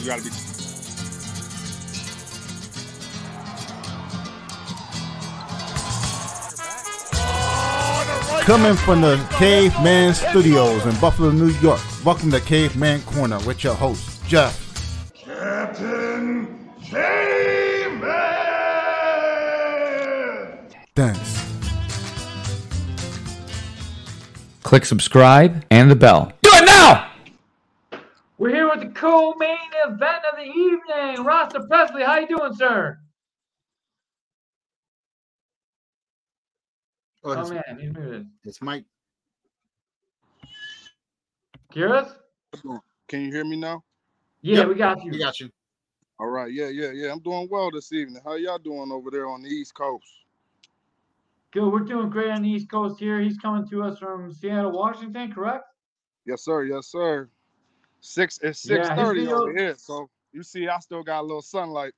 You gotta be. Coming from the Caveman Studios in Buffalo, New York. Welcome to Caveman Corner with your host, Jeff. Captain Caveman! Thanks. Click subscribe and the bell. Do it now! We're here with the co-main event of the evening. Rasta Pressley, how you doing, sir? Oh, Oh it's, man, he's muted. it's Mike. Hear us? Can you hear me now? Yeah, Yep, we got you. We got you. All right. Yeah, yeah, yeah. I'm doing well this evening. How y'all doing over there on the East Coast? Good. We're doing great on the East Coast here. He's coming to us from Seattle, Washington, correct? Yes, sir. Yes, sir. Six. It's six thirty video- over here. So you see, I still got a little sunlight.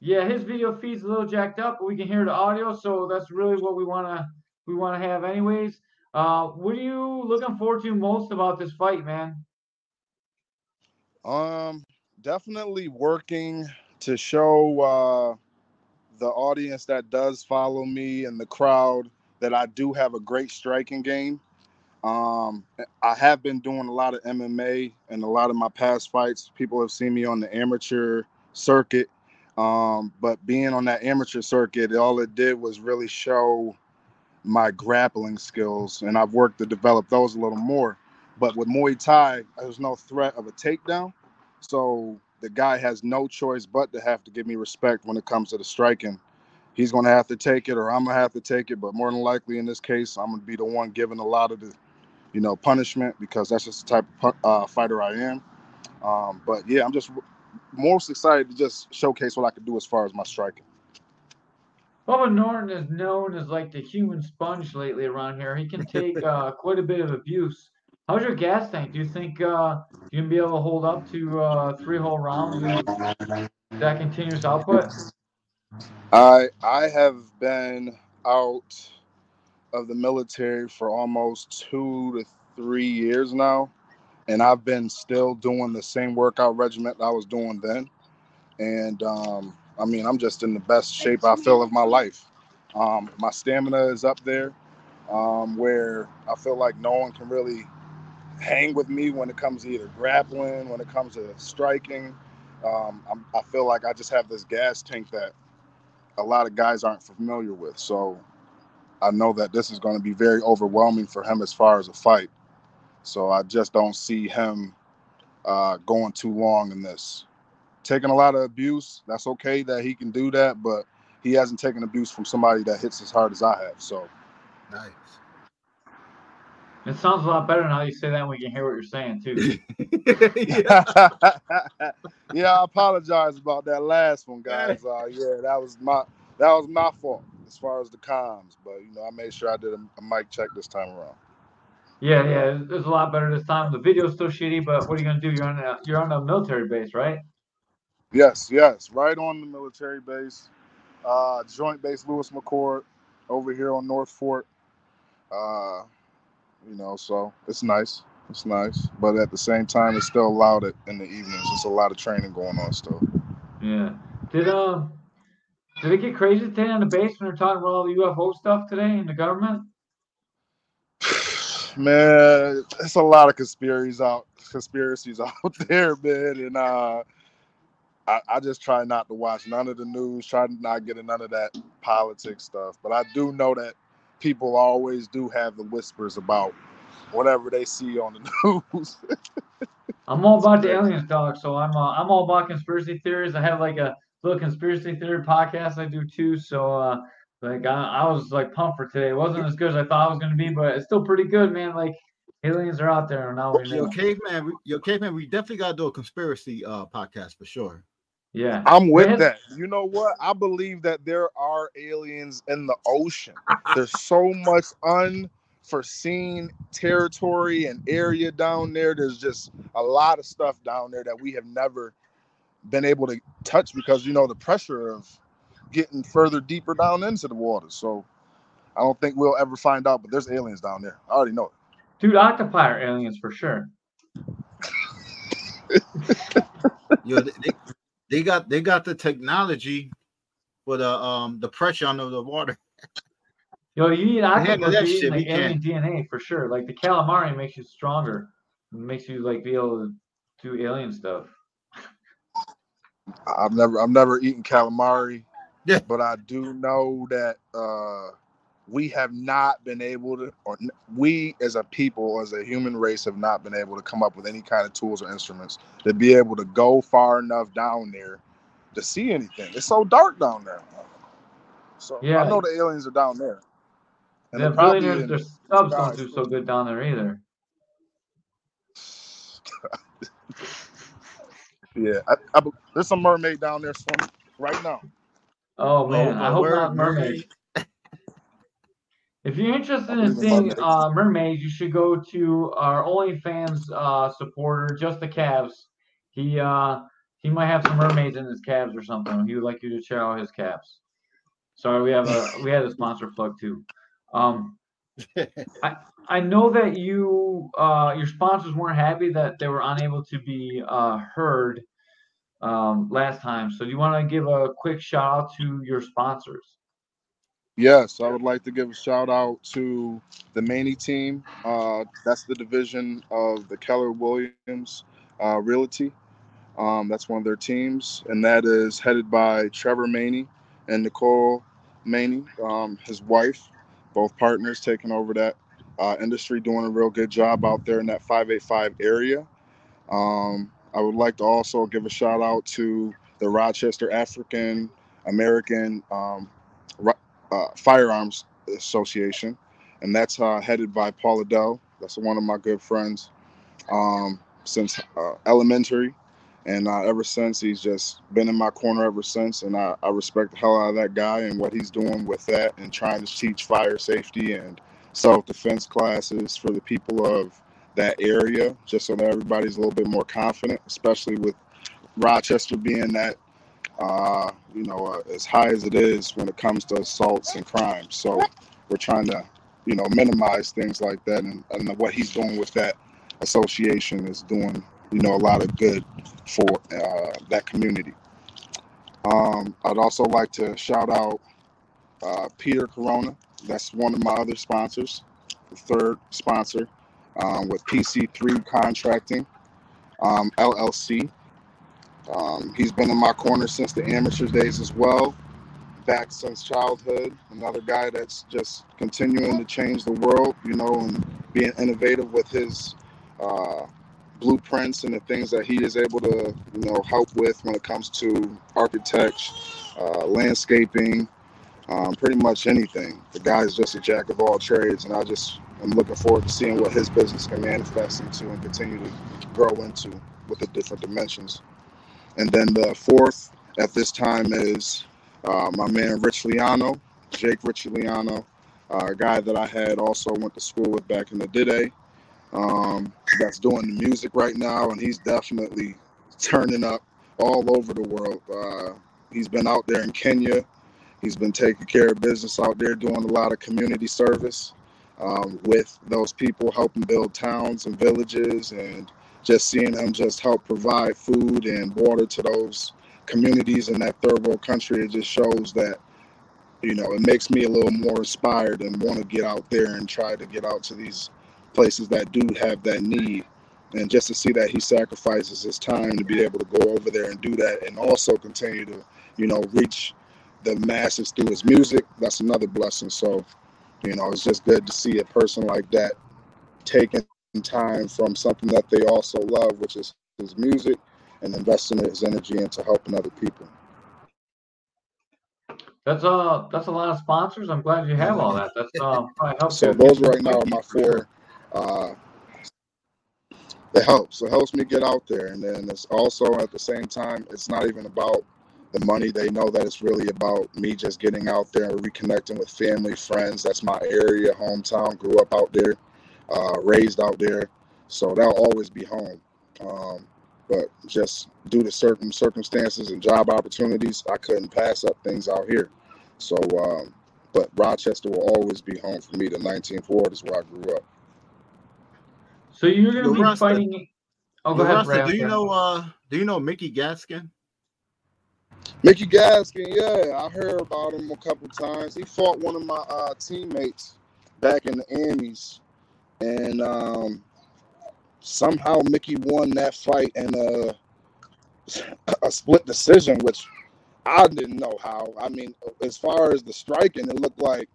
Yeah, his video feed's a little jacked up, but we can hear the audio, so that's really what we wanna we wanna have anyways. Uh, what are you looking forward to most about this fight, man? Um, definitely working to show uh, the audience that does follow me and the crowd that I do have a great striking game. Um, I have been doing a lot of MMA and a lot of my past fights. People have seen me on the amateur circuit. Um, but being on that amateur circuit, all it did was really show my grappling skills, and I've worked to develop those a little more. But with Muay Thai, there's no threat of a takedown. So the guy has no choice but to have to give me respect when it comes to the striking. He's going to have to take it, or I'm going to have to take it. But more than likely, in this case, I'm going to be the one giving a lot of the, you know, punishment because that's just the type of uh, fighter I am. Um, but yeah, I'm just most excited to just showcase what I can do as far as my striking. Bubba Norton is known as like the human sponge lately around here. He can take uh, quite a bit of abuse. How's your gas tank? Do you think uh, you can be able to hold up to uh, three whole rounds with that continuous output? I I have been out of the military for almost two to three years now, and I've been still doing the same workout regiment I was doing then. And um, I mean, I'm just in the best shape I feel of my life. Um, my stamina is up there, um, where I feel like no one can really hang with me when it comes to either grappling, when it comes to striking. Um, I'm, I feel like I just have this gas tank that a lot of guys aren't familiar with. So I know that this is going to be very overwhelming for him as far as a fight. So I just don't see him uh, going too long in this. Taking a lot of abuse, that's okay that he can do that, but he hasn't taken abuse from somebody that hits as hard as I have. So Nice. It sounds a lot better now you say that. When we can hear what you're saying too. yeah, I apologize about that last one, guys. Uh, yeah, that was my that was my fault as far as the comms, but you know, I made sure I did a, a mic check this time around. Yeah, yeah, it's- it's a lot better this time. The video's still shitty, but what are you gonna do? You're on a you're on a military base, right? Yes, yes, right on the military base, uh, Joint Base Lewis McChord, over here on North Fort. Uh, you know, so it's nice. It's nice, but at the same time, it's still loud in the evenings. It's a lot of training going on still. Yeah. Did um did it get crazy today in the base when they're talking about all the UFO stuff today in the government? man, it's a lot of conspiracies out conspiracies out there, man. And uh I, I just try not to watch none of the news, try not to not get in none of that politics stuff. But I do know that people always do have the whispers about whatever they see on the news. I'm all about the aliens talk, so I'm uh, I'm all about conspiracy theories. I have like a little conspiracy theory podcast I do too. So uh, like I, I was like pumped for today. It wasn't as good as I thought it was gonna be, but it's still pretty good, man. Like aliens are out there and now we Yo, know. caveman, we, yo, caveman, we definitely gotta do a conspiracy uh podcast for sure. Yeah. I'm with Man. that. You know what? I believe that there are aliens in the ocean. There's so much unforeseen territory and area down there. There's just a lot of stuff down there that we have never been able to touch because you know the pressure of getting further deeper down into the water. So I don't think we'll ever find out, but there's aliens down there. I already know it. Dude, octopi are aliens for sure. Yo, they, they got they got the technology for the um the pressure under the water. Yo, you eat handle octopus, that you eat shit, like we alien DNA for sure. Like the calamari makes you stronger, It makes you like be able to do alien stuff. I've never I've never eaten calamari, Yeah. but I do know that uh, we have not been able to, or we as a people, as a human race, have not been able to come up with any kind of tools or instruments to be able to go far enough down there to see anything. It's so dark down there. So Yeah. I know the aliens are down there. And Yeah, probably probably their, in their the subs don't do so good down there either. Yeah, I, I, there's some mermaid down there swimming right now. Oh man, my I hope not mermaid. If you're interested in seeing mermaids. uh, mermaids, you should go to our OnlyFans uh, supporter, just the calves. He uh, he might have some mermaids in his calves or something. He would like you to check out his calves. Sorry, we have a we had a sponsor plug too. Um, I I know that you uh, your sponsors weren't happy that they were unable to be uh, heard um, last time. So do you want to give a quick shout out to your sponsors? Yes, I would like to give a shout out to the Maney team. Uh, that's the division of the Keller Williams uh, Realty. Um, that's one of their teams, and that is headed by Trevor Maney and Nicole Maney, um, his wife, both partners taking over that uh, industry, doing a real good job out there in that 585 area. Um, I would like to also give a shout out to the Rochester African American um, uh, Firearms Association, and that's uh, headed by Paul Adele. That's one of my good friends um, since uh, elementary, and uh, ever since he's just been in my corner ever since. And I, I respect the hell out of that guy and what he's doing with that, and trying to teach fire safety and self-defense classes for the people of that area, just so that everybody's a little bit more confident, especially with Rochester being that uh, you know, uh, as high as it is when it comes to assaults and crimes. So we're trying to, you know, minimize things like that. And, and what he's doing with that association is doing, you know, a lot of good for uh, that community. Um, I'd also like to shout out uh, Peter Corona. That's one of my other sponsors, the third sponsor um, with PC3 Contracting um, LLC. Um, he's been in my corner since the amateur days as well, back since childhood. Another guy that's just continuing to change the world, you know, and being innovative with his uh, blueprints and the things that he is able to, you know, help with when it comes to architecture, uh, landscaping, um, pretty much anything. The guy's just a jack of all trades, and I just am looking forward to seeing what his business can manifest into and continue to grow into with the different dimensions. And then the fourth at this time is uh, my man Rich Liano, Jake Rich Liano, uh, a guy that I had also went to school with back in the day. Um, that's doing the music right now, and he's definitely turning up all over the world. Uh, he's been out there in Kenya. He's been taking care of business out there, doing a lot of community service um, with those people, helping build towns and villages, and just seeing them just help provide food and water to those communities in that third world country. It just shows that, you know, it makes me a little more inspired and want to get out there and try to get out to these places that do have that need. And just to see that he sacrifices his time to be able to go over there and do that and also continue to, you know, reach the masses through his music, that's another blessing. So, you know, it's just good to see a person like that taking time from something that they also love, which is his music, and investing his energy into helping other people. That's uh that's a lot of sponsors. I'm glad you have all that. That's uh probably helps. So those right now are my four. Uh, it helps. It helps me get out there, and then it's also at the same time, it's not even about the money. They know that it's really about me just getting out there and reconnecting with family, friends. That's my area, hometown. Grew up out there, uh, raised out there, so that'll always be home. Um, but just due to certain circumstances and job opportunities, I couldn't pass up things out here. So, um, but Rochester will always be home for me. The 19th Ward is where I grew up. So you're gonna The be Rasta- fighting Oh, go ahead, Rasta, do you know uh do you know Mickey Gaskin? Mickey Gaskin, yeah, I heard about him a couple times. He fought one of my uh, teammates back in the Emmys, and um, somehow Mickey won that fight in a, a split decision, which I didn't know how. I mean, as far as the striking, it looked like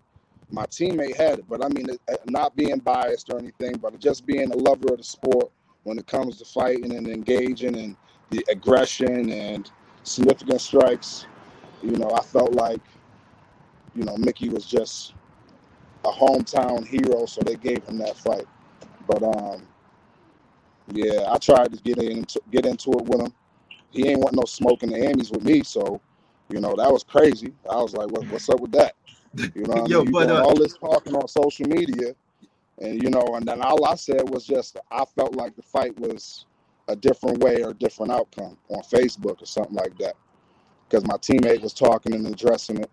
my teammate had it, but I mean, not being biased or anything, but just being a lover of the sport when it comes to fighting and engaging and the aggression and significant strikes. You know, I felt like, you know, Mickey was just a hometown hero, so they gave him that fight. But um, yeah, I tried to get into get into it with him. He ain't want no smoke in the Amies with me, so you know that was crazy. I was like, what, "What's up with that?" You know, Yo, I but uh, all this talking on social media, and you know, and then all I said was just I felt like the fight was a different way or a different outcome on Facebook or something like that. Because my teammate was talking and addressing it.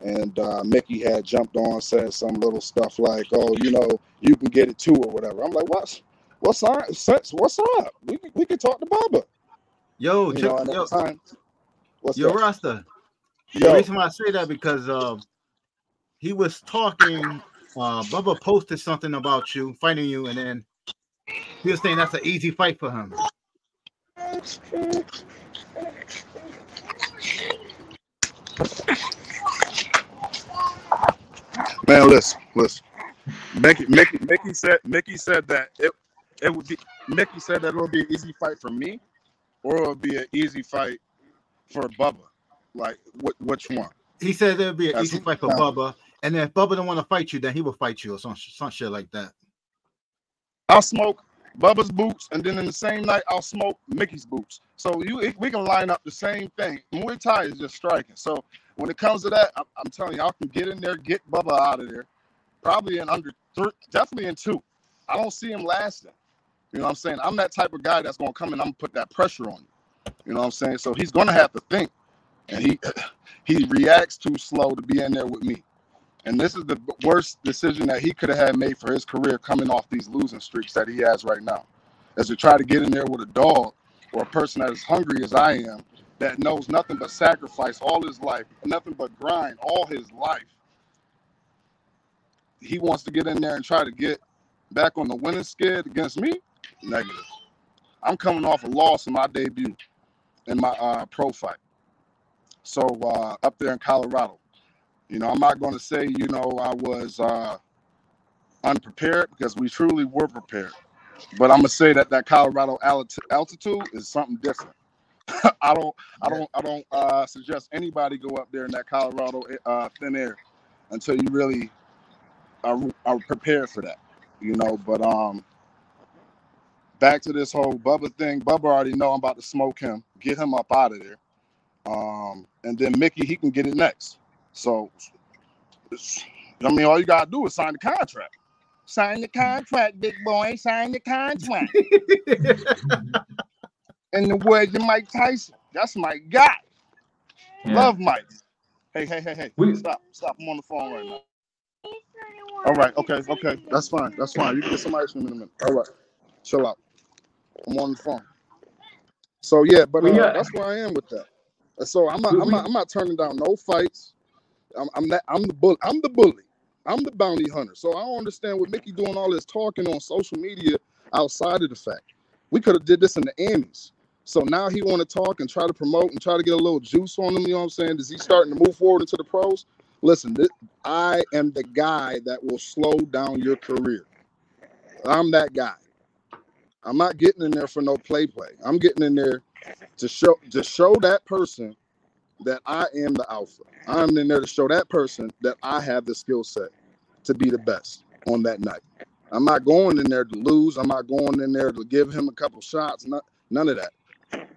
And uh, Mickey had jumped on, said some little stuff like, "Oh, you know, you can get it too, or whatever." I'm like, "What's what's up? What's up? We we can talk to Bubba." Yo, you know, yo, time, what's yo, Rasta. Yo. The reason why I say that because uh, he was talking. Uh, Bubba posted something about you, fighting you, and then he was saying that's an easy fight for him. Man, listen, listen. Mickey, Mickey, Mickey said, Mickey said that it, it would be. Mickey said that it would be an easy fight for me, or it would be an easy fight for Bubba. Like, what, which one? He said would be an That's easy fight for Bubba, and then if Bubba don't want to fight you, then he will fight you or some some shit like that. I'll smoke Bubba's boots, and then in the same night I'll smoke Mickey's boots. So you we can line up the same thing. Muay Thai is just striking. So when it comes to that, I'm, I'm telling you, I can get in there, get Bubba out of there, probably in under three, definitely in two. I don't see him lasting. You know what I'm saying? I'm that type of guy that's gonna come and I'm gonna put that pressure on you. You know what I'm saying? So he's gonna have to think, and he he reacts too slow to be in there with me. And this is the worst decision that he could have had made for his career coming off these losing streaks that he has right now. As to try to get in there with a dog or a person that is hungry as I am, that knows nothing but sacrifice all his life, nothing but grind all his life. He wants to get in there and try to get back on the winning skid against me? Negative. I'm coming off a loss in my debut in my uh, pro fight. So uh, up there in Colorado. You know, I'm not going to say, you know, I was uh, unprepared because we truly were prepared. But I'm gonna say that that Colorado altitude is something different. I don't, I don't, I don't uh, suggest anybody go up there in that Colorado uh, thin air until you really are, are prepared for that. You know, but um, back to this whole Bubba thing. Bubba already know I'm about to smoke him, get him up out of there. Um, and then Mickey, he can get it next. So, I mean, all you gotta do is sign the contract. Sign the contract, big boy. Sign the contract. In the words of Mike Tyson, that's my guy. Yeah. Love Mike. Hey, hey, hey, hey. We, stop, stop. I'm on the phone right now. All right, okay, okay. That's fine. That's fine. You can get some ice cream in a minute. All right. Chill out. I'm on the phone. So yeah, but uh, that's where I am with that. So I'm not, I'm not, I'm not turning down no fights. I'm, I'm not. I'm the bully. I'm the bully. I'm the bounty hunter. So I don't understand what Mickey doing all this talking on social media outside of the fact. We could have did this in the Emmys. So now he want to talk and try to promote and try to get a little juice on him. You know what I'm saying? Is he starting to move forward into the pros? Listen, this, I am the guy that will slow down your career. I'm that guy. I'm not getting in there for no play play. I'm getting in there to show to show that person that I am the alpha. I'm in there to show that person that I have the skill set to be the best on that night. I'm not going in there to lose. I'm not going in there to give him a couple shots. Not, none of that.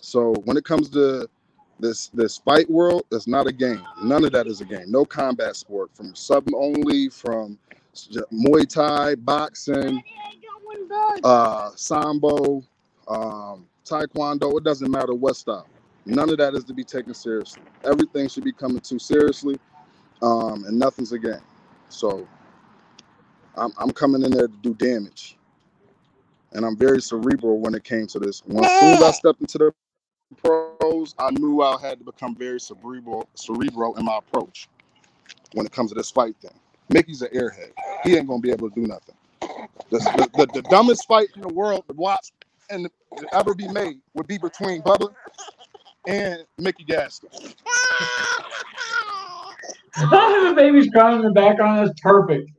So when it comes to this this fight world, it's not a game. None of that is a game. No combat sport from sub only, from Muay Thai, boxing, uh, Sambo, um, Taekwondo. It doesn't matter what style. None of that is to be taken seriously. Everything should be coming too seriously, um, and nothing's a game. So I'm, I'm coming in there to do damage, and I'm very cerebral when it came to this. When as soon as I stepped into the pros, I knew I had to become very cerebral, cerebral in my approach when it comes to this fight thing. Mickey's an airhead. He ain't gonna be able to do nothing. The, the, the, the dumbest fight in the world to watch and ever be made would be between Bubba and Mickey Gaston. the baby's crying in the background. That's perfect.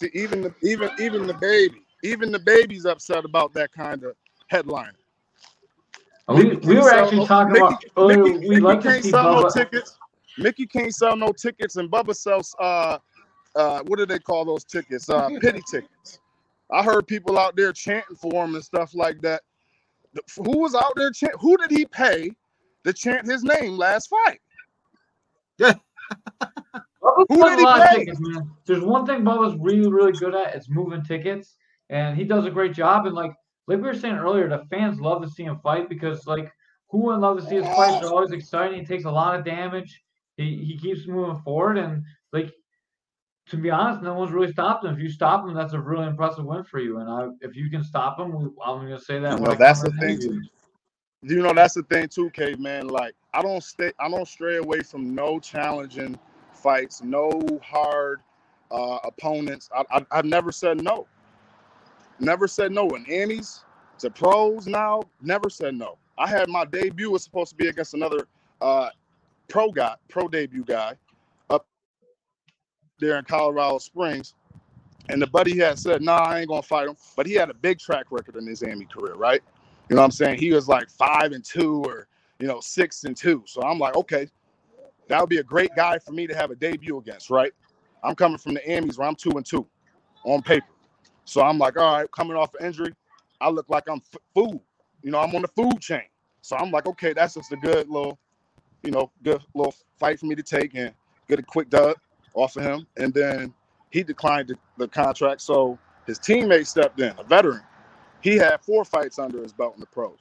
See, even the even even the baby, even the baby's upset about that kind of headline. We, we were actually no, talking Mickey, about earlier. Mickey, we like to see Bubba. No tickets. Mickey can't sell no tickets, and Bubba sells uh uh what do they call those tickets? Uh pity tickets. I heard people out there chanting for him and stuff like that. Who was out there chant? Who did he pay to chant his name last fight? Yeah. Who did he pay? Tickets, man. There's one thing Bubba's really, really good at. It's moving tickets, and he does a great job. And like, like we were saying earlier, the fans love to see him fight because like, who wouldn't love to see his fights? They're always exciting. He takes a lot of damage. He he keeps moving forward, and like to be honest, no one's really stopped him. If you stop him, that's a really impressive win for you. And I, if you can stop him, I'm going to say that. You know, that's the thing. Too. You know, that's the thing too, caveman. Like I don't stay, I don't stray away from no challenging fights, no hard uh, opponents. I, I, I've never said no. Never said no. In Annie's to pros now, never said no. I had my debut was supposed to be against another uh, pro guy, pro debut guy there in Colorado Springs. And the buddy had said, nah, I ain't gonna fight him. But he had a big track record in his Amy career, right? You know what I'm saying? He was like five and two or you know, six and two. So I'm like, okay, that would be a great guy for me to have a debut against, right? I'm coming from the Emmys where I'm two and two on paper. So I'm like, all right, coming off an injury, I look like I'm f- food. You know, I'm on the food chain. So I'm like, okay, that's just a good little, you know, good little fight for me to take and get a quick dub off of him, and then he declined the, the contract. So his teammate stepped in, a veteran. He had four fights under his belt in the pros.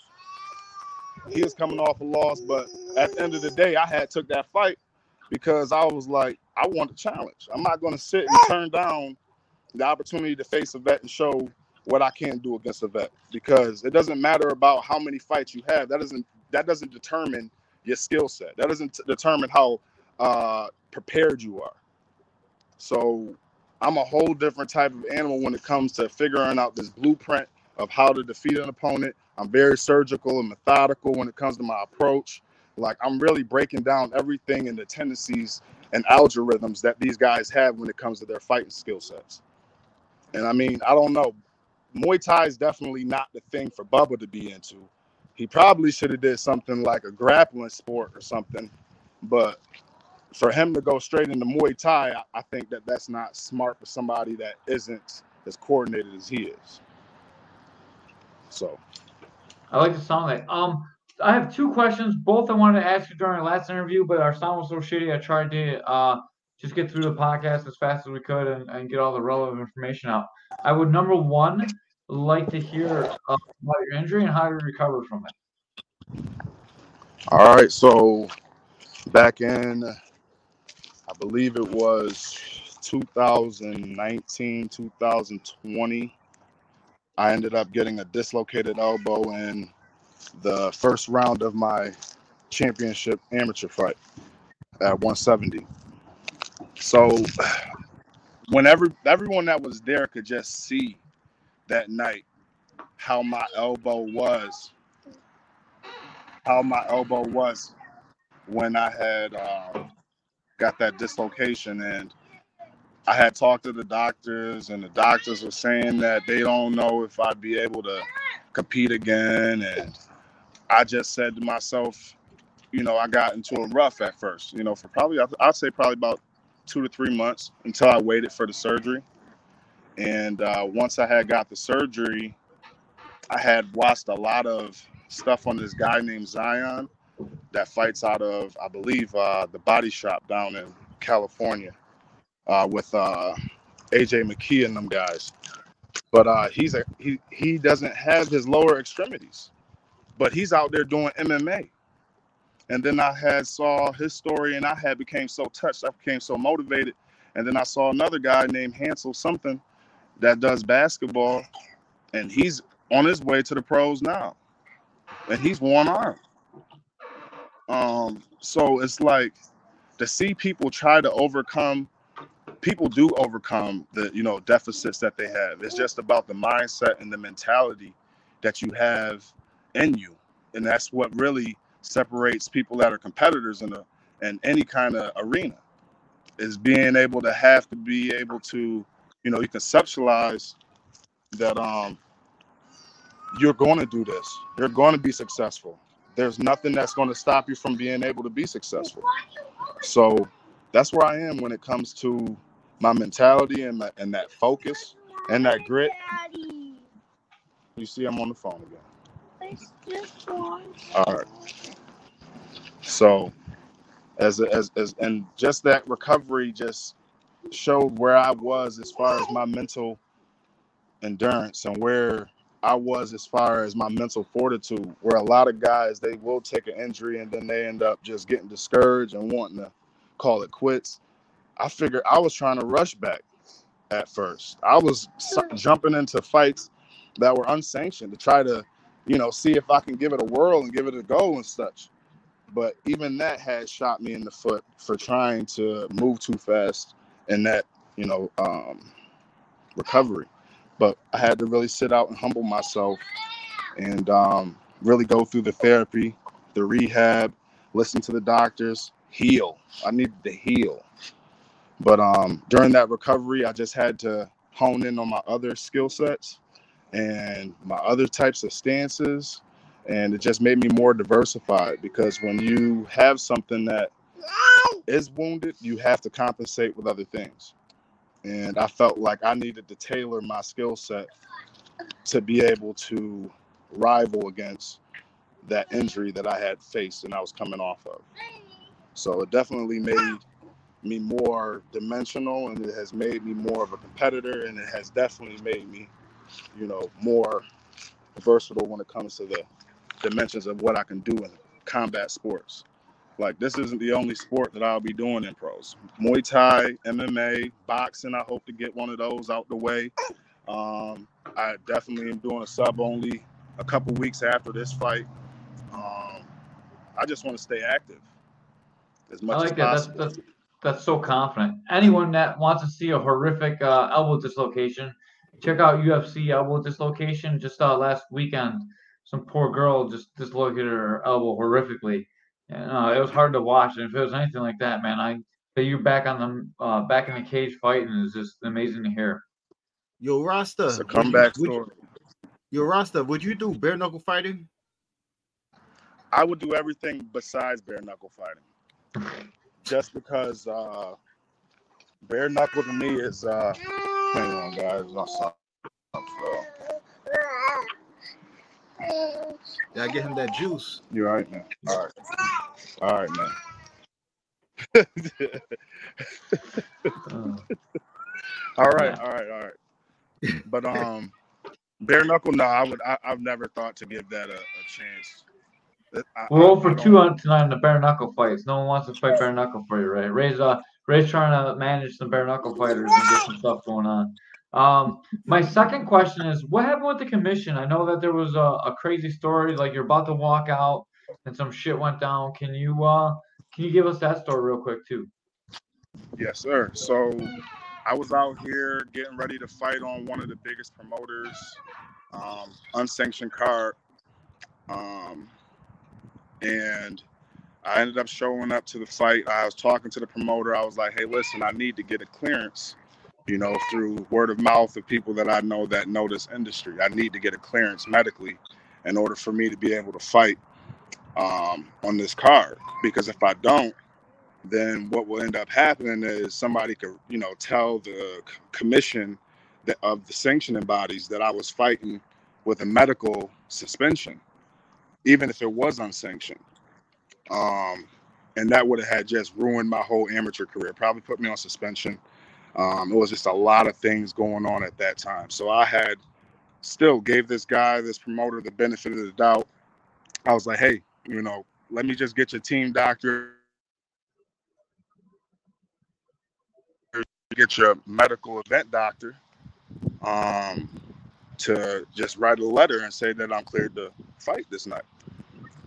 He was coming off a loss, but at the end of the day, I had took that fight because I was like, I want a challenge. I'm not going to sit and turn down the opportunity to face a vet and show what I can do against a vet because it doesn't matter about how many fights you have. That doesn't that doesn't determine your skill set. That doesn't determine how uh, prepared you are. So I'm a whole different type of animal when it comes to figuring out this blueprint of how to defeat an opponent. I'm very surgical and methodical when it comes to my approach. Like I'm really breaking down everything and the tendencies and algorithms that these guys have when it comes to their fighting skill sets. And I mean, I don't know. Muay Thai is definitely not the thing for Bubba to be into. He probably should have did something like a grappling sport or something. But for him to go straight into Muay Thai, I, I think that that's not smart for somebody that isn't as coordinated as he is. So, I like the sound of that. Um, I have two questions. Both I wanted to ask you during our last interview, but our sound was so shitty. I tried to uh, just get through the podcast as fast as we could and, and get all the relevant information out. I would number one like to hear uh, about your injury and how you recovered from it. All right, so back in believe it was 2019, 2020. I ended up getting a dislocated elbow in the first round of my championship amateur fight at 170. So whenever everyone that was there could just see that night how my elbow was, how my elbow was when I had um, got that dislocation and I had talked to the doctors and the doctors were saying that they don't know if I'd be able to compete again and I just said to myself, you know, I got into a rough at first, you know, for probably I'd say probably about 2 to 3 months until I waited for the surgery. And uh, once I had got the surgery, I had watched a lot of stuff on this guy named Zion that fights out of, I believe, uh, the body shop down in California uh, with uh, AJ McKee and them guys. But uh, he's a he he doesn't have his lower extremities, but he's out there doing MMA. And then I had saw his story, and I had became so touched, I became so motivated. And then I saw another guy named Hansel something, that does basketball, and he's on his way to the pros now, and he's one arm. Um, so it's like to see people try to overcome people do overcome the you know deficits that they have. It's just about the mindset and the mentality that you have in you. And that's what really separates people that are competitors in a in any kind of arena is being able to have to be able to you know you conceptualize that um you're going to do this. You're going to be successful there's nothing that's going to stop you from being able to be successful. So that's where i am when it comes to my mentality and, my, and that focus and that grit. You see i'm on the phone again. All right. So as, as as and just that recovery just showed where I was as far as my mental endurance and where I was as far as my mental fortitude. Where a lot of guys they will take an injury and then they end up just getting discouraged and wanting to call it quits. I figured I was trying to rush back at first. I was jumping into fights that were unsanctioned to try to, you know, see if I can give it a whirl and give it a go and such. But even that had shot me in the foot for trying to move too fast in that, you know, um, recovery. But I had to really sit out and humble myself and um, really go through the therapy, the rehab, listen to the doctors, heal. I needed to heal. But um, during that recovery, I just had to hone in on my other skill sets and my other types of stances and it just made me more diversified because when you have something that is wounded, you have to compensate with other things. And I felt like I needed to tailor my skill set to be able to rival against that injury that I had faced and I was coming off of. So it definitely made me more dimensional and it has made me more of a competitor and it has definitely made me, you know, more versatile when it comes to the dimensions of what I can do in combat sports. Like this isn't the only sport that I'll be doing in pros. Muay Thai, MMA, boxing. I hope to get one of those out the way. Um, I definitely am doing a sub only a couple weeks after this fight. Um, I just want to stay active as much I like as that. possible. That's, that's, that's so confident. Anyone that wants to see a horrific uh, elbow dislocation, check out UFC elbow dislocation just uh, last weekend some poor girl just dislocated her elbow horrifically. And uh, it was hard to watch. And if it was anything like that, man, I that you back on the uh, back in the cage fighting is just amazing to hear. Yo, Rasta, it's a comeback would you, story. Yo, Rasta, would you do bare knuckle fighting? I would do everything besides bare knuckle fighting, just because uh, bare knuckle to me is. Uh, hang on, guys, my son. Gotta get him that juice. You're right, man. All right. All right, man. all right, all right, all right. But um, bare knuckle, no, I would. I, have never thought to give that a, a chance. I, We're over two on tonight in the bare knuckle fights. No one wants to fight bare knuckle for you, Ray. Ray's uh, Ray's trying to manage some bare knuckle fighters and get some stuff going on. Um, my second question is, what happened with the commission? I know that there was a, a crazy story, like you're about to walk out and some shit went down. Can you uh, can you give us that story real quick too? Yes, sir. So I was out here getting ready to fight on one of the biggest promoters, um, unsanctioned card, um, and I ended up showing up to the fight. I was talking to the promoter. I was like, "Hey, listen, I need to get a clearance." You know, through word of mouth of people that I know that know this industry. I need to get a clearance medically in order for me to be able to fight um, on this card. Because if I don't, then what will end up happening is somebody could, you know, tell the commission that, of the sanctioning bodies that I was fighting with a medical suspension, even if it was unsanctioned. Um, and that would have had just ruined my whole amateur career. Probably put me on suspension um, it was just a lot of things going on at that time. So I had still gave this guy, this promoter, the benefit of the doubt. I was like, hey, you know, let me just get your team doctor, get your medical event doctor, um, to just write a letter and say that I'm cleared to fight this night.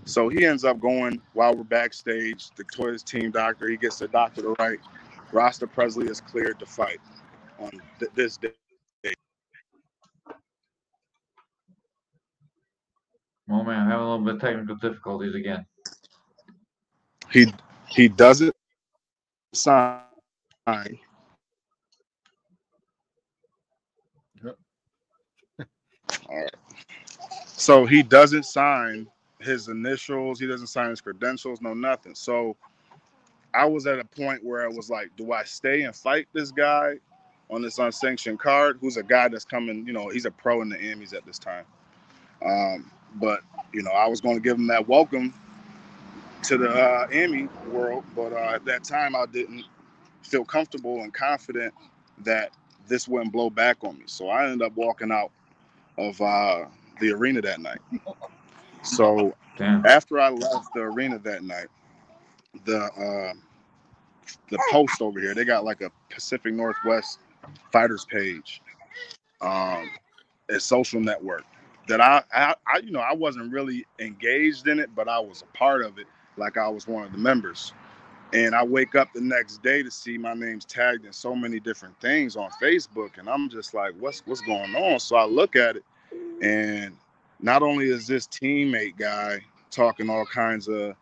So he ends up going while we're backstage. The Toys team doctor, he gets the doctor to write, Rasta Pressley is cleared to fight on th- this day. Oh man, I'm having a little bit of technical difficulties again. He he doesn't sign. Yep. All right. So he doesn't sign his initials. He doesn't sign his credentials. No nothing. So I was at a point where I was like, do I stay and fight this guy on this unsanctioned card? Who's a guy that's coming? You know, he's a pro in the Emmys at this time. Um, but you know, I was going to give him that welcome to the uh, Emmy world, but uh, at that time, I didn't feel comfortable and confident that this wouldn't blow back on me. So I ended up walking out of uh, the arena that night. So Damn. after I left the arena that night, the uh, the post over here, they got like a Pacific Northwest fighters page, um, a social network that I, I, I, you know, I wasn't really engaged in it, but I was a part of it, like I was one of the members. And I wake up the next day to see my name's tagged in so many different things on Facebook, and I'm just like, what's what's going on? So I look at it, and not only is this teammate guy talking all kinds of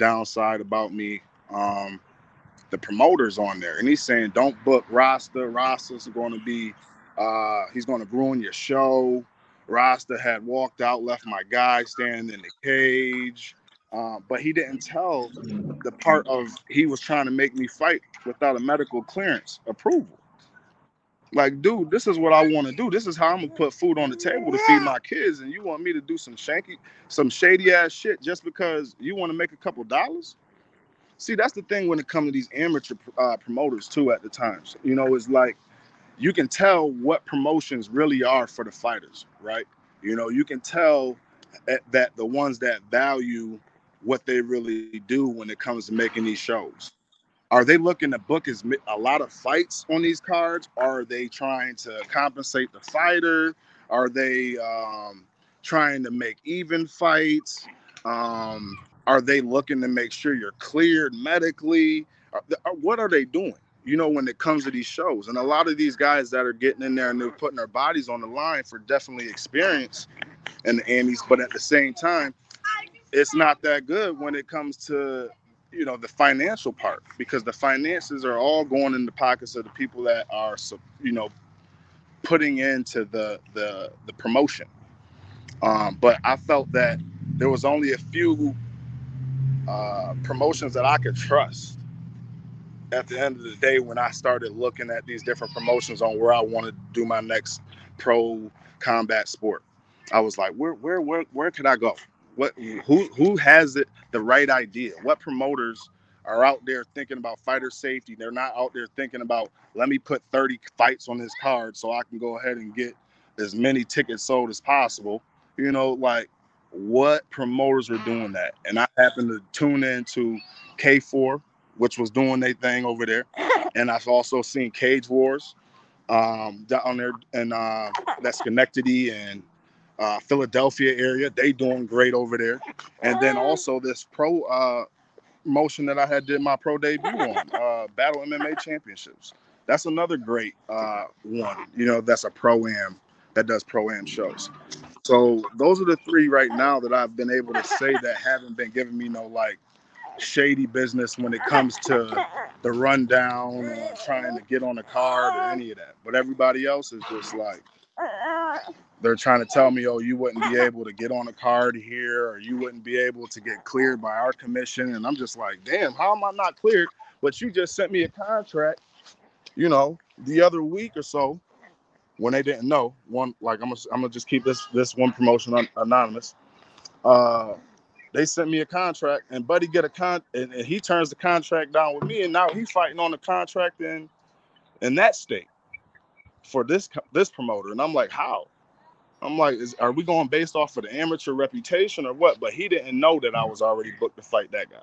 downside about me, um, the promoters on there, and he's saying, don't book Rasta. Rasta's going to be, uh, he's going to ruin your show. Rasta had walked out, left my guy standing in the cage. Uh, but he didn't tell the part of he was trying to make me fight without a medical clearance approval. Like, dude, this is what I want to do. This is how I'm gonna put food on the table to feed my kids, and you want me to do some shanky, some shady ass shit just because you want to make a couple dollars? See, that's the thing when it comes to these amateur uh, promoters too. At the times, you know, it's like you can tell what promotions really are for the fighters, right? You know, you can tell that the ones that value what they really do when it comes to making these shows. Are they looking to book as a lot of fights on these cards? Are they trying to compensate the fighter? Are they um, trying to make even fights? Um, are they looking to make sure you're cleared medically? What are they doing? you know, when it comes to these shows. And a lot of these guys that are getting in there and they're putting their bodies on the line for definitely experience in the Emmys, but at the same time, it's not that good when it comes to you know the financial part because the finances are all going in the pockets of the people that are you know putting into the the the promotion um, but i felt that there was only a few uh, promotions that i could trust at the end of the day, when I started looking at these different promotions on where I wanted to do my next pro combat sport, I was like, where, where, where, where could I go? What, who, who has it the right idea? What promoters are out there thinking about fighter safety? They're not out there thinking about let me put 30 fights on this card so I can go ahead and get as many tickets sold as possible. You know, like what promoters were doing that? And I happened to tune into K4 which was doing their thing over there. And I've also seen Cage Wars um, down there and uh, that Schenectady and uh, Philadelphia area. They doing great over there. And then also this pro uh, motion that I had did my pro debut on, uh, Battle MMA Championships. That's another great uh, one. You know, that's a pro am that does pro am shows. So those are the three right now that I've been able to say that haven't been giving me no like shady business when it comes to the rundown or trying to get on a card or any of that. But everybody else is just like they're trying to tell me, oh, you wouldn't be able to get on a card here or you wouldn't be able to get cleared by our commission. And I'm just like, damn, how am I not cleared? But you just sent me a contract, you know, the other week or so when they didn't know. One like I'm gonna I'm gonna just keep this this one promotion un- anonymous. Uh they sent me a contract, and Buddy get a con, and, and, he turns the contract down with me, and now he's fighting on the contract in in that state for this this promoter, and I'm like, how? I'm like, is, are we going based off of the amateur reputation or what? But he didn't know that I was already booked to fight that guy.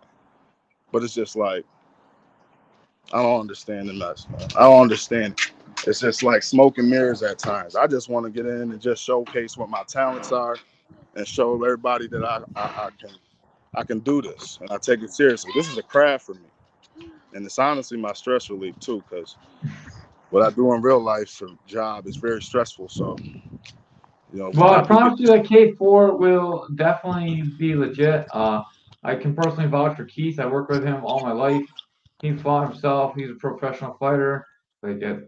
But it's just like, I don't understand the mess. Man. I don't understand. it's just like smoke and mirrors at times. I just want to get in and just showcase what my talents are and show everybody that I, I, I can I can do this and I take it seriously. This is a craft for me. And it's honestly my stress relief too, because what I do in real life for job is very stressful. So you know, well, I promise you that K4 will definitely be legit. Uh, I can personally vouch for Keith. I worked with him all my life. He fought himself. He's a professional fighter, like at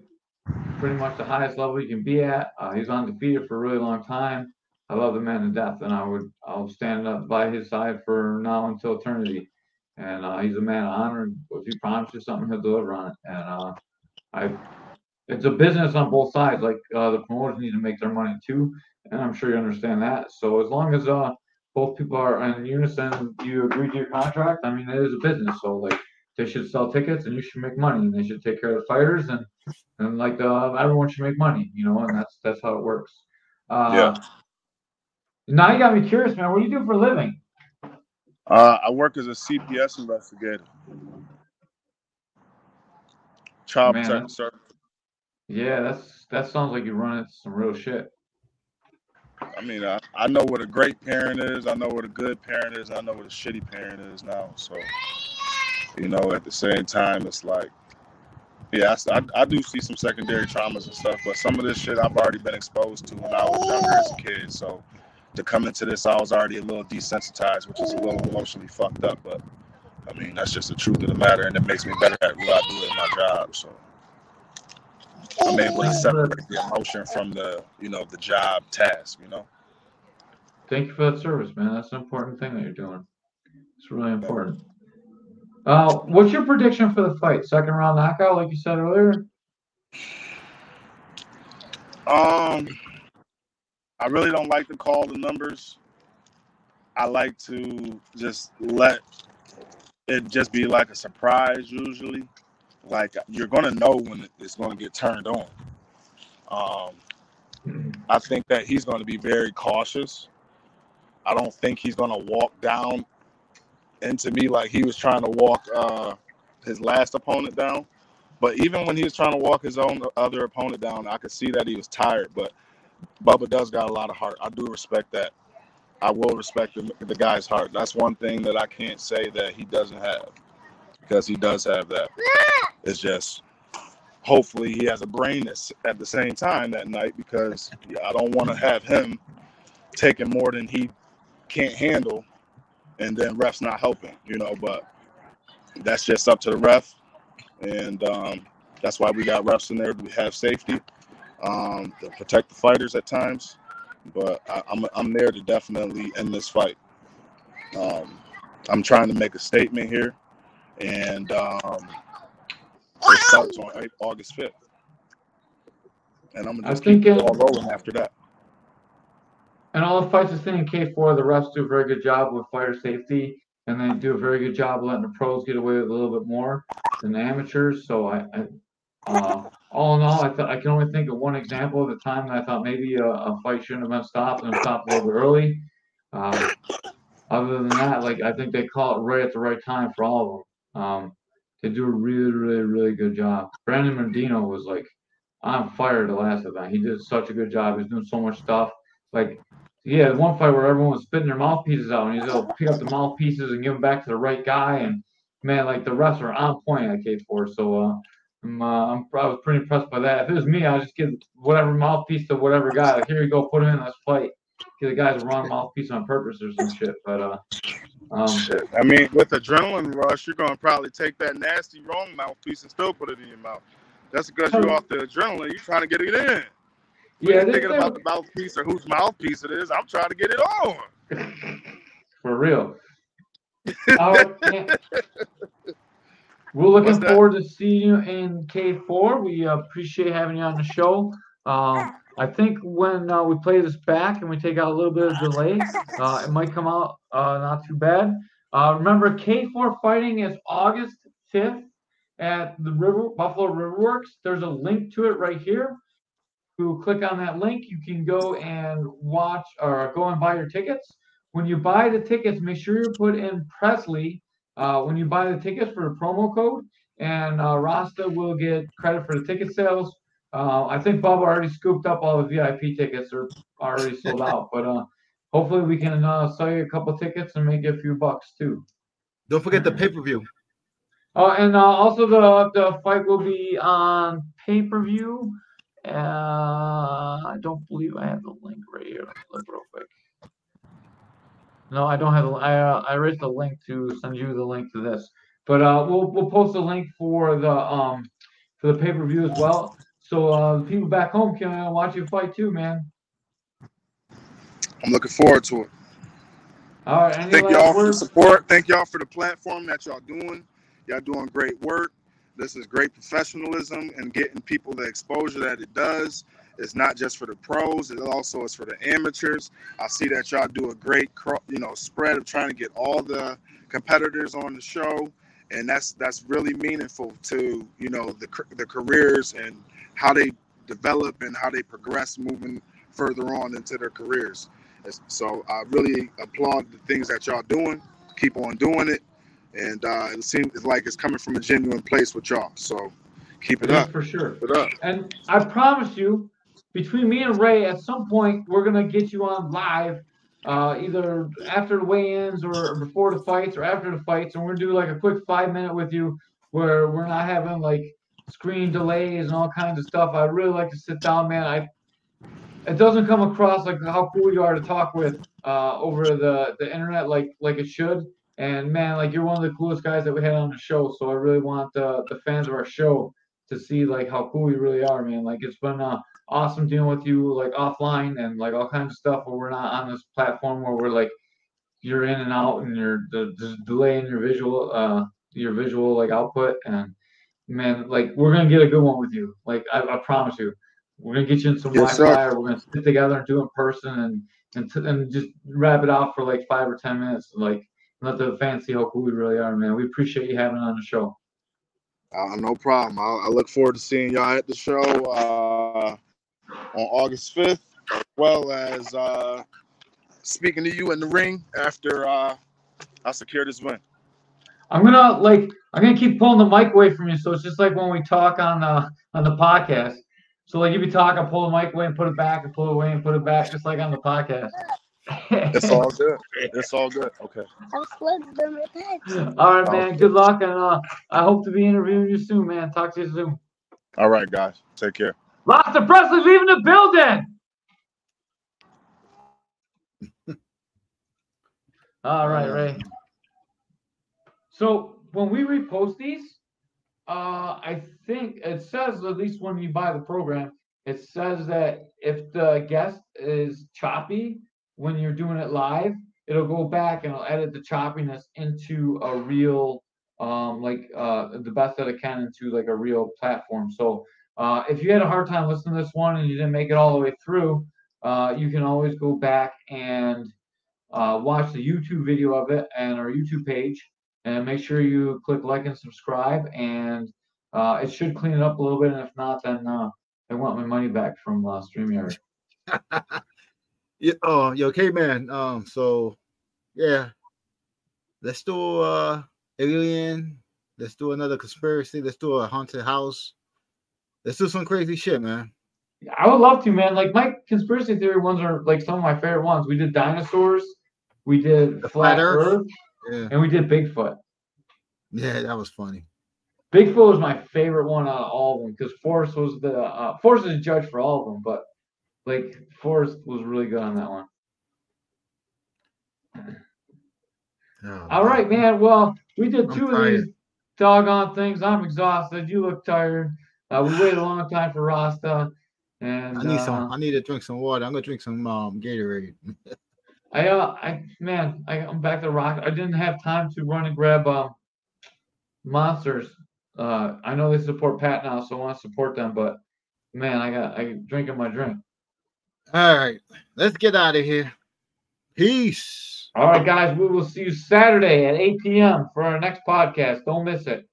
pretty much the highest level you can be at. Uh, he's undefeated for a really long time. I love the man to death, and I would I'll stand up by his side for now until eternity. And uh, he's a man of honor. If he promises something, he'll deliver on it. And uh, I, it's a business on both sides. Like uh, the promoters need to make their money too, and I'm sure you understand that. So as long as uh, both people are in unison, you agree to your contract. I mean, it is a business, so like they should sell tickets and you should make money, and they should take care of the fighters, and and like uh, everyone should make money, you know, and that's that's how it works. Uh, yeah. Now you got me curious, man. What do you do for a living? Uh, I work as a CPS investigator. Child protective service. Yeah, that's that sounds like you're running some real shit. I mean, I, I know what a great parent is. I know what a good parent is. I know what a shitty parent is now. So, you know, at the same time, it's like, yeah, I, I, do see some secondary traumas and stuff, but some of this shit I've already been exposed to when I was younger as a kid. So, to come into this, I was already a little desensitized, which is a little emotionally fucked up. But I mean, that's just the truth of the matter, and it makes me better at what I do in my job. So. I'm able to separate the emotion from the, you know, the job task, you know. Thank you for that service, man. That's an important thing that you're doing. It's really important. Uh, what's your prediction for the fight? Second round knockout, like you said earlier. Um, I really don't like to call the numbers. I like to just let it just be like a surprise usually like you're gonna know when it's gonna get turned on. Um, I think that he's gonna be very cautious. I don't think he's gonna walk down into me like he was trying to walk uh, his last opponent down. But even when he was trying to walk his own other opponent down, I could see that he was tired. But Bubba does got a lot of heart. I do respect that. I will respect the, the guy's heart. That's one thing that I can't say that he doesn't have because he does have that. It's just hopefully he has a brain that's at the same time that night because I don't want to have him taking more than he can't handle and then refs not helping, you know, but that's just up to the ref. And um, that's why we got refs in there We have safety, um, to protect the fighters at times. But I, am I'm, I'm there to definitely end this fight. Um, I'm trying to make a statement here and um, it starts on August fifth. And I'm gonna just keep it all rolling after that. And all the fights are staying in K four. The refs do a very good job with fighter safety, and they do a very good job letting the pros get away with a little bit more than the amateurs. So I, I uh, all in all, I thought I can only think of one example at the time that I thought maybe a, a fight shouldn't have been stopped and stopped a little bit early. Uh, other than that, like I think they call it right at the right time for all of them. Um, they do a really, really, really good job. Brandon Medina was like on fire the last event. He did such a good job. He's doing so much stuff. Like, yeah, one fight where everyone was spitting their mouthpieces out, and he's able to pick up the mouthpieces and give them back to the right guy. And man, like the refs are on point at K4. So uh, I'm, uh, I'm I was pretty impressed by that. If it was me, I'd just give whatever mouthpiece to whatever guy. Like, here you go, put him in, let's fight. Give the guys a wrong mouthpiece on purpose or some shit. But uh, um, Shit. I mean, with adrenaline rush, you're gonna probably take that nasty wrong mouthpiece and still put it in your mouth. That's because you're off the adrenaline. You're trying to get it in. You yeah, thinking about the mouthpiece or whose mouthpiece it is. I'm trying to get it on. For real. We're looking forward to seeing you in K4. We appreciate having you on the show. Um, I think when uh, we play this back and we take out a little bit of delay, uh, it might come out uh, not too bad. Uh, remember, K4 Fighting is August 5th at the River Buffalo Riverworks. There's a link to it right here. If You click on that link, you can go and watch or go and buy your tickets. When you buy the tickets, make sure you put in Pressley uh, when you buy the tickets for the promo code, and uh, Rasta will get credit for the ticket sales Uh, I think Bob already scooped up all the VIP tickets. They're already sold out. But uh, hopefully we can uh, sell you a couple tickets and make you a few bucks too. Don't forget the pay per view. Oh, and uh, also the the fight will be on pay per view. Uh, I don't believe I have the link right here. Look real quick. No, I don't have the. I uh, I raised the link to send you the link to this, but uh, we'll we'll post a link for the um for the pay per view as well. So uh, people back home can uh, watch you fight too, man. I'm looking forward to it. All right. Thank y'all for the support. Thank y'all for the platform that y'all doing. Y'all doing great work. This is great professionalism and getting people the exposure that it does. It's not just for the pros; it also is for the amateurs. I see that y'all do a great, you know, spread of trying to get all the competitors on the show, and that's that's really meaningful to you know the the careers and how they develop and how they progress moving further on into their careers. So I really applaud the things that y'all doing. Keep on doing it, and uh, it seems like it's coming from a genuine place with y'all. So keep it, up for sure. Keep it up. And I promise you, between me and Ray, at some point we're gonna get you on live, uh, either after the weigh-ins or before the fights or after the fights, and we're gonna do like a quick five minute with you where we're not having like screen delays and all kinds of stuff. I'd really like to sit down, man. I it doesn't come across like how cool you are to talk with uh, over the, the internet like like it should. And man, like you're one of the coolest guys that we had on the show. So I really want uh, the fans of our show to see like how cool you really are, man. Like it's been uh, awesome dealing with you like offline and like all kinds of stuff where we're not on this platform where we're like you're in and out and you're the, the delay in your visual uh your visual like output and man like we're gonna get a good one with you like I, I promise you we're gonna get you in some yes, Wi-Fi. Or we're gonna sit together and do it in person and and t- and just wrap it out for like five or ten minutes. Like let the fans see how cool we really are, man. We appreciate you having on the show. Uh, no problem. I, I, look forward to seeing y'all at the show uh, on August fifth, as well as uh, speaking to you in the ring after uh, I secure this win. I'm gonna like I'm gonna keep pulling the mic away from you, so it's just like when we talk on the on the podcast. So like you be talking, pull the mic away and put it back, and pull it away and put it back, just like on the podcast. it's all good. It's all good. Okay. All right, man. Good luck, and uh, I hope to be interviewing you soon, man. Talk to you soon. All right, guys. Take care. Rasta Pressley's leaving the building. all right, Ray. So when we repost these, uh, I think it says at least when you buy the program, it says that if the guest is choppy when you're doing it live, it'll go back and it'll edit the choppiness into a real, um, like uh, the best that it can into like a real platform. So uh, if you had a hard time listening to this one and you didn't make it all the way through, uh, you can always go back and uh, watch the YouTube video of it and our YouTube page and make sure you click like and subscribe and uh, it should clean it up a little bit and if not then uh, I want my money back from uh, StreamYard. yeah, oh, yo, okay, man. Um, so yeah, let's do uh alien. Let's do another conspiracy. Let's do a haunted house. Let's do some crazy shit, man. I would love to, man. Like my conspiracy theory ones are like some of my favorite ones. We did dinosaurs. We did the flat, flat Earth. Earth yeah. And we did Bigfoot. Yeah, that was funny. Bigfoot was my favorite one out of all of them because Forrest was the uh, Forrest is a judge for all of them, but like Forrest was really good on that one. Oh, all right, man. Well, we did 2 of these doggone things. I'm exhausted. You look tired. Uh, we waited a long time for Rasta. And I need uh, some. I need to drink some water. I'm gonna drink some um, Gatorade. I uh I man, I, I'm back to rock. I didn't have time to run and grab um monsters. Uh I know they support Pat now, so I want to support them, but man, I got I drinking my drink. All right, let's get out of here. Peace. All right, guys, we will see you Saturday at 8 p.m. for our next podcast. Don't miss it.